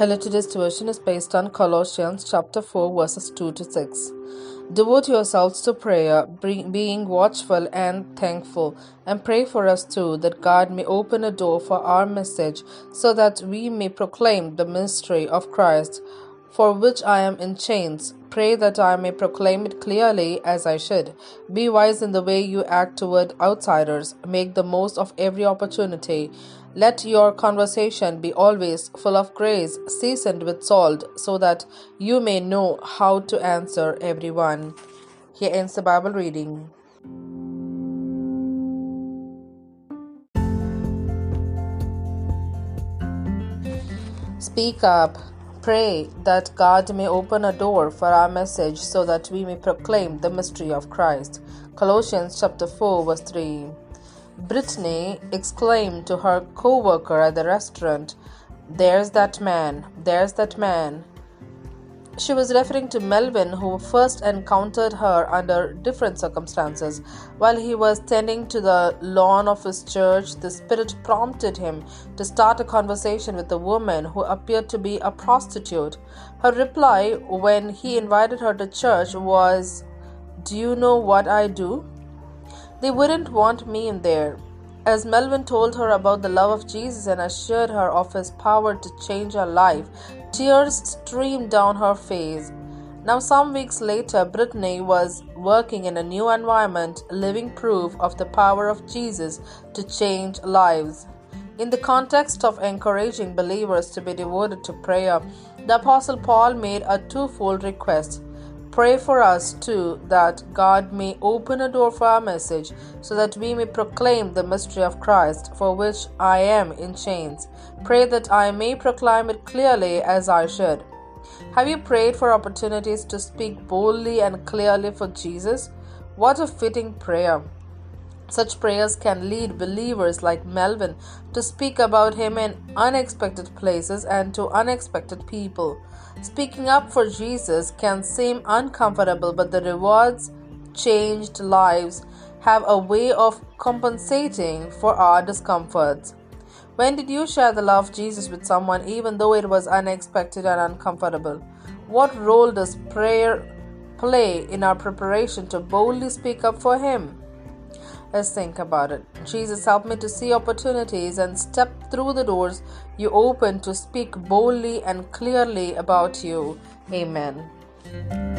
Hello, today's devotion is based on Colossians chapter 4, verses 2 to 6. Devote yourselves to prayer, being watchful and thankful, and pray for us too, that God may open a door for our message, so that we may proclaim the mystery of Christ, for which I am in chains. Pray that I may proclaim it clearly as I should. Be wise in the way you act toward outsiders. Make the most of every opportunity. Let your conversation be always full of grace, seasoned with salt, so that you may know how to answer everyone. Here ends the Bible reading. Speak up. Pray that God may open a door for our message so that we may proclaim the mystery of Christ. Colossians chapter 4 verse 3. Brittany exclaimed to her co worker at the restaurant, There's that man, there's that man. She was referring to Melvin, who first encountered her under different circumstances. While he was tending to the lawn of his church, the Spirit prompted him to start a conversation with a woman who appeared to be a prostitute. Her reply, when he invited her to church, was, Do you know what I do? They wouldn't want me in there. As Melvin told her about the love of Jesus and assured her of his power to change her life, tears streamed down her face. Now, some weeks later, Brittany was working in a new environment, living proof of the power of Jesus to change lives. In the context of encouraging believers to be devoted to prayer, the Apostle Paul made a twofold request. Pray for us too that God may open a door for our message so that we may proclaim the mystery of Christ for which I am in chains. Pray that I may proclaim it clearly as I should. Have you prayed for opportunities to speak boldly and clearly for Jesus? What a fitting prayer! Such prayers can lead believers like Melvin to speak about him in unexpected places and to unexpected people. Speaking up for Jesus can seem uncomfortable, but the rewards, changed lives, have a way of compensating for our discomforts. When did you share the love of Jesus with someone, even though it was unexpected and uncomfortable? What role does prayer play in our preparation to boldly speak up for Him? Let's think about it. Jesus, help me to see opportunities and step through the doors you open to speak boldly and clearly about you. Amen.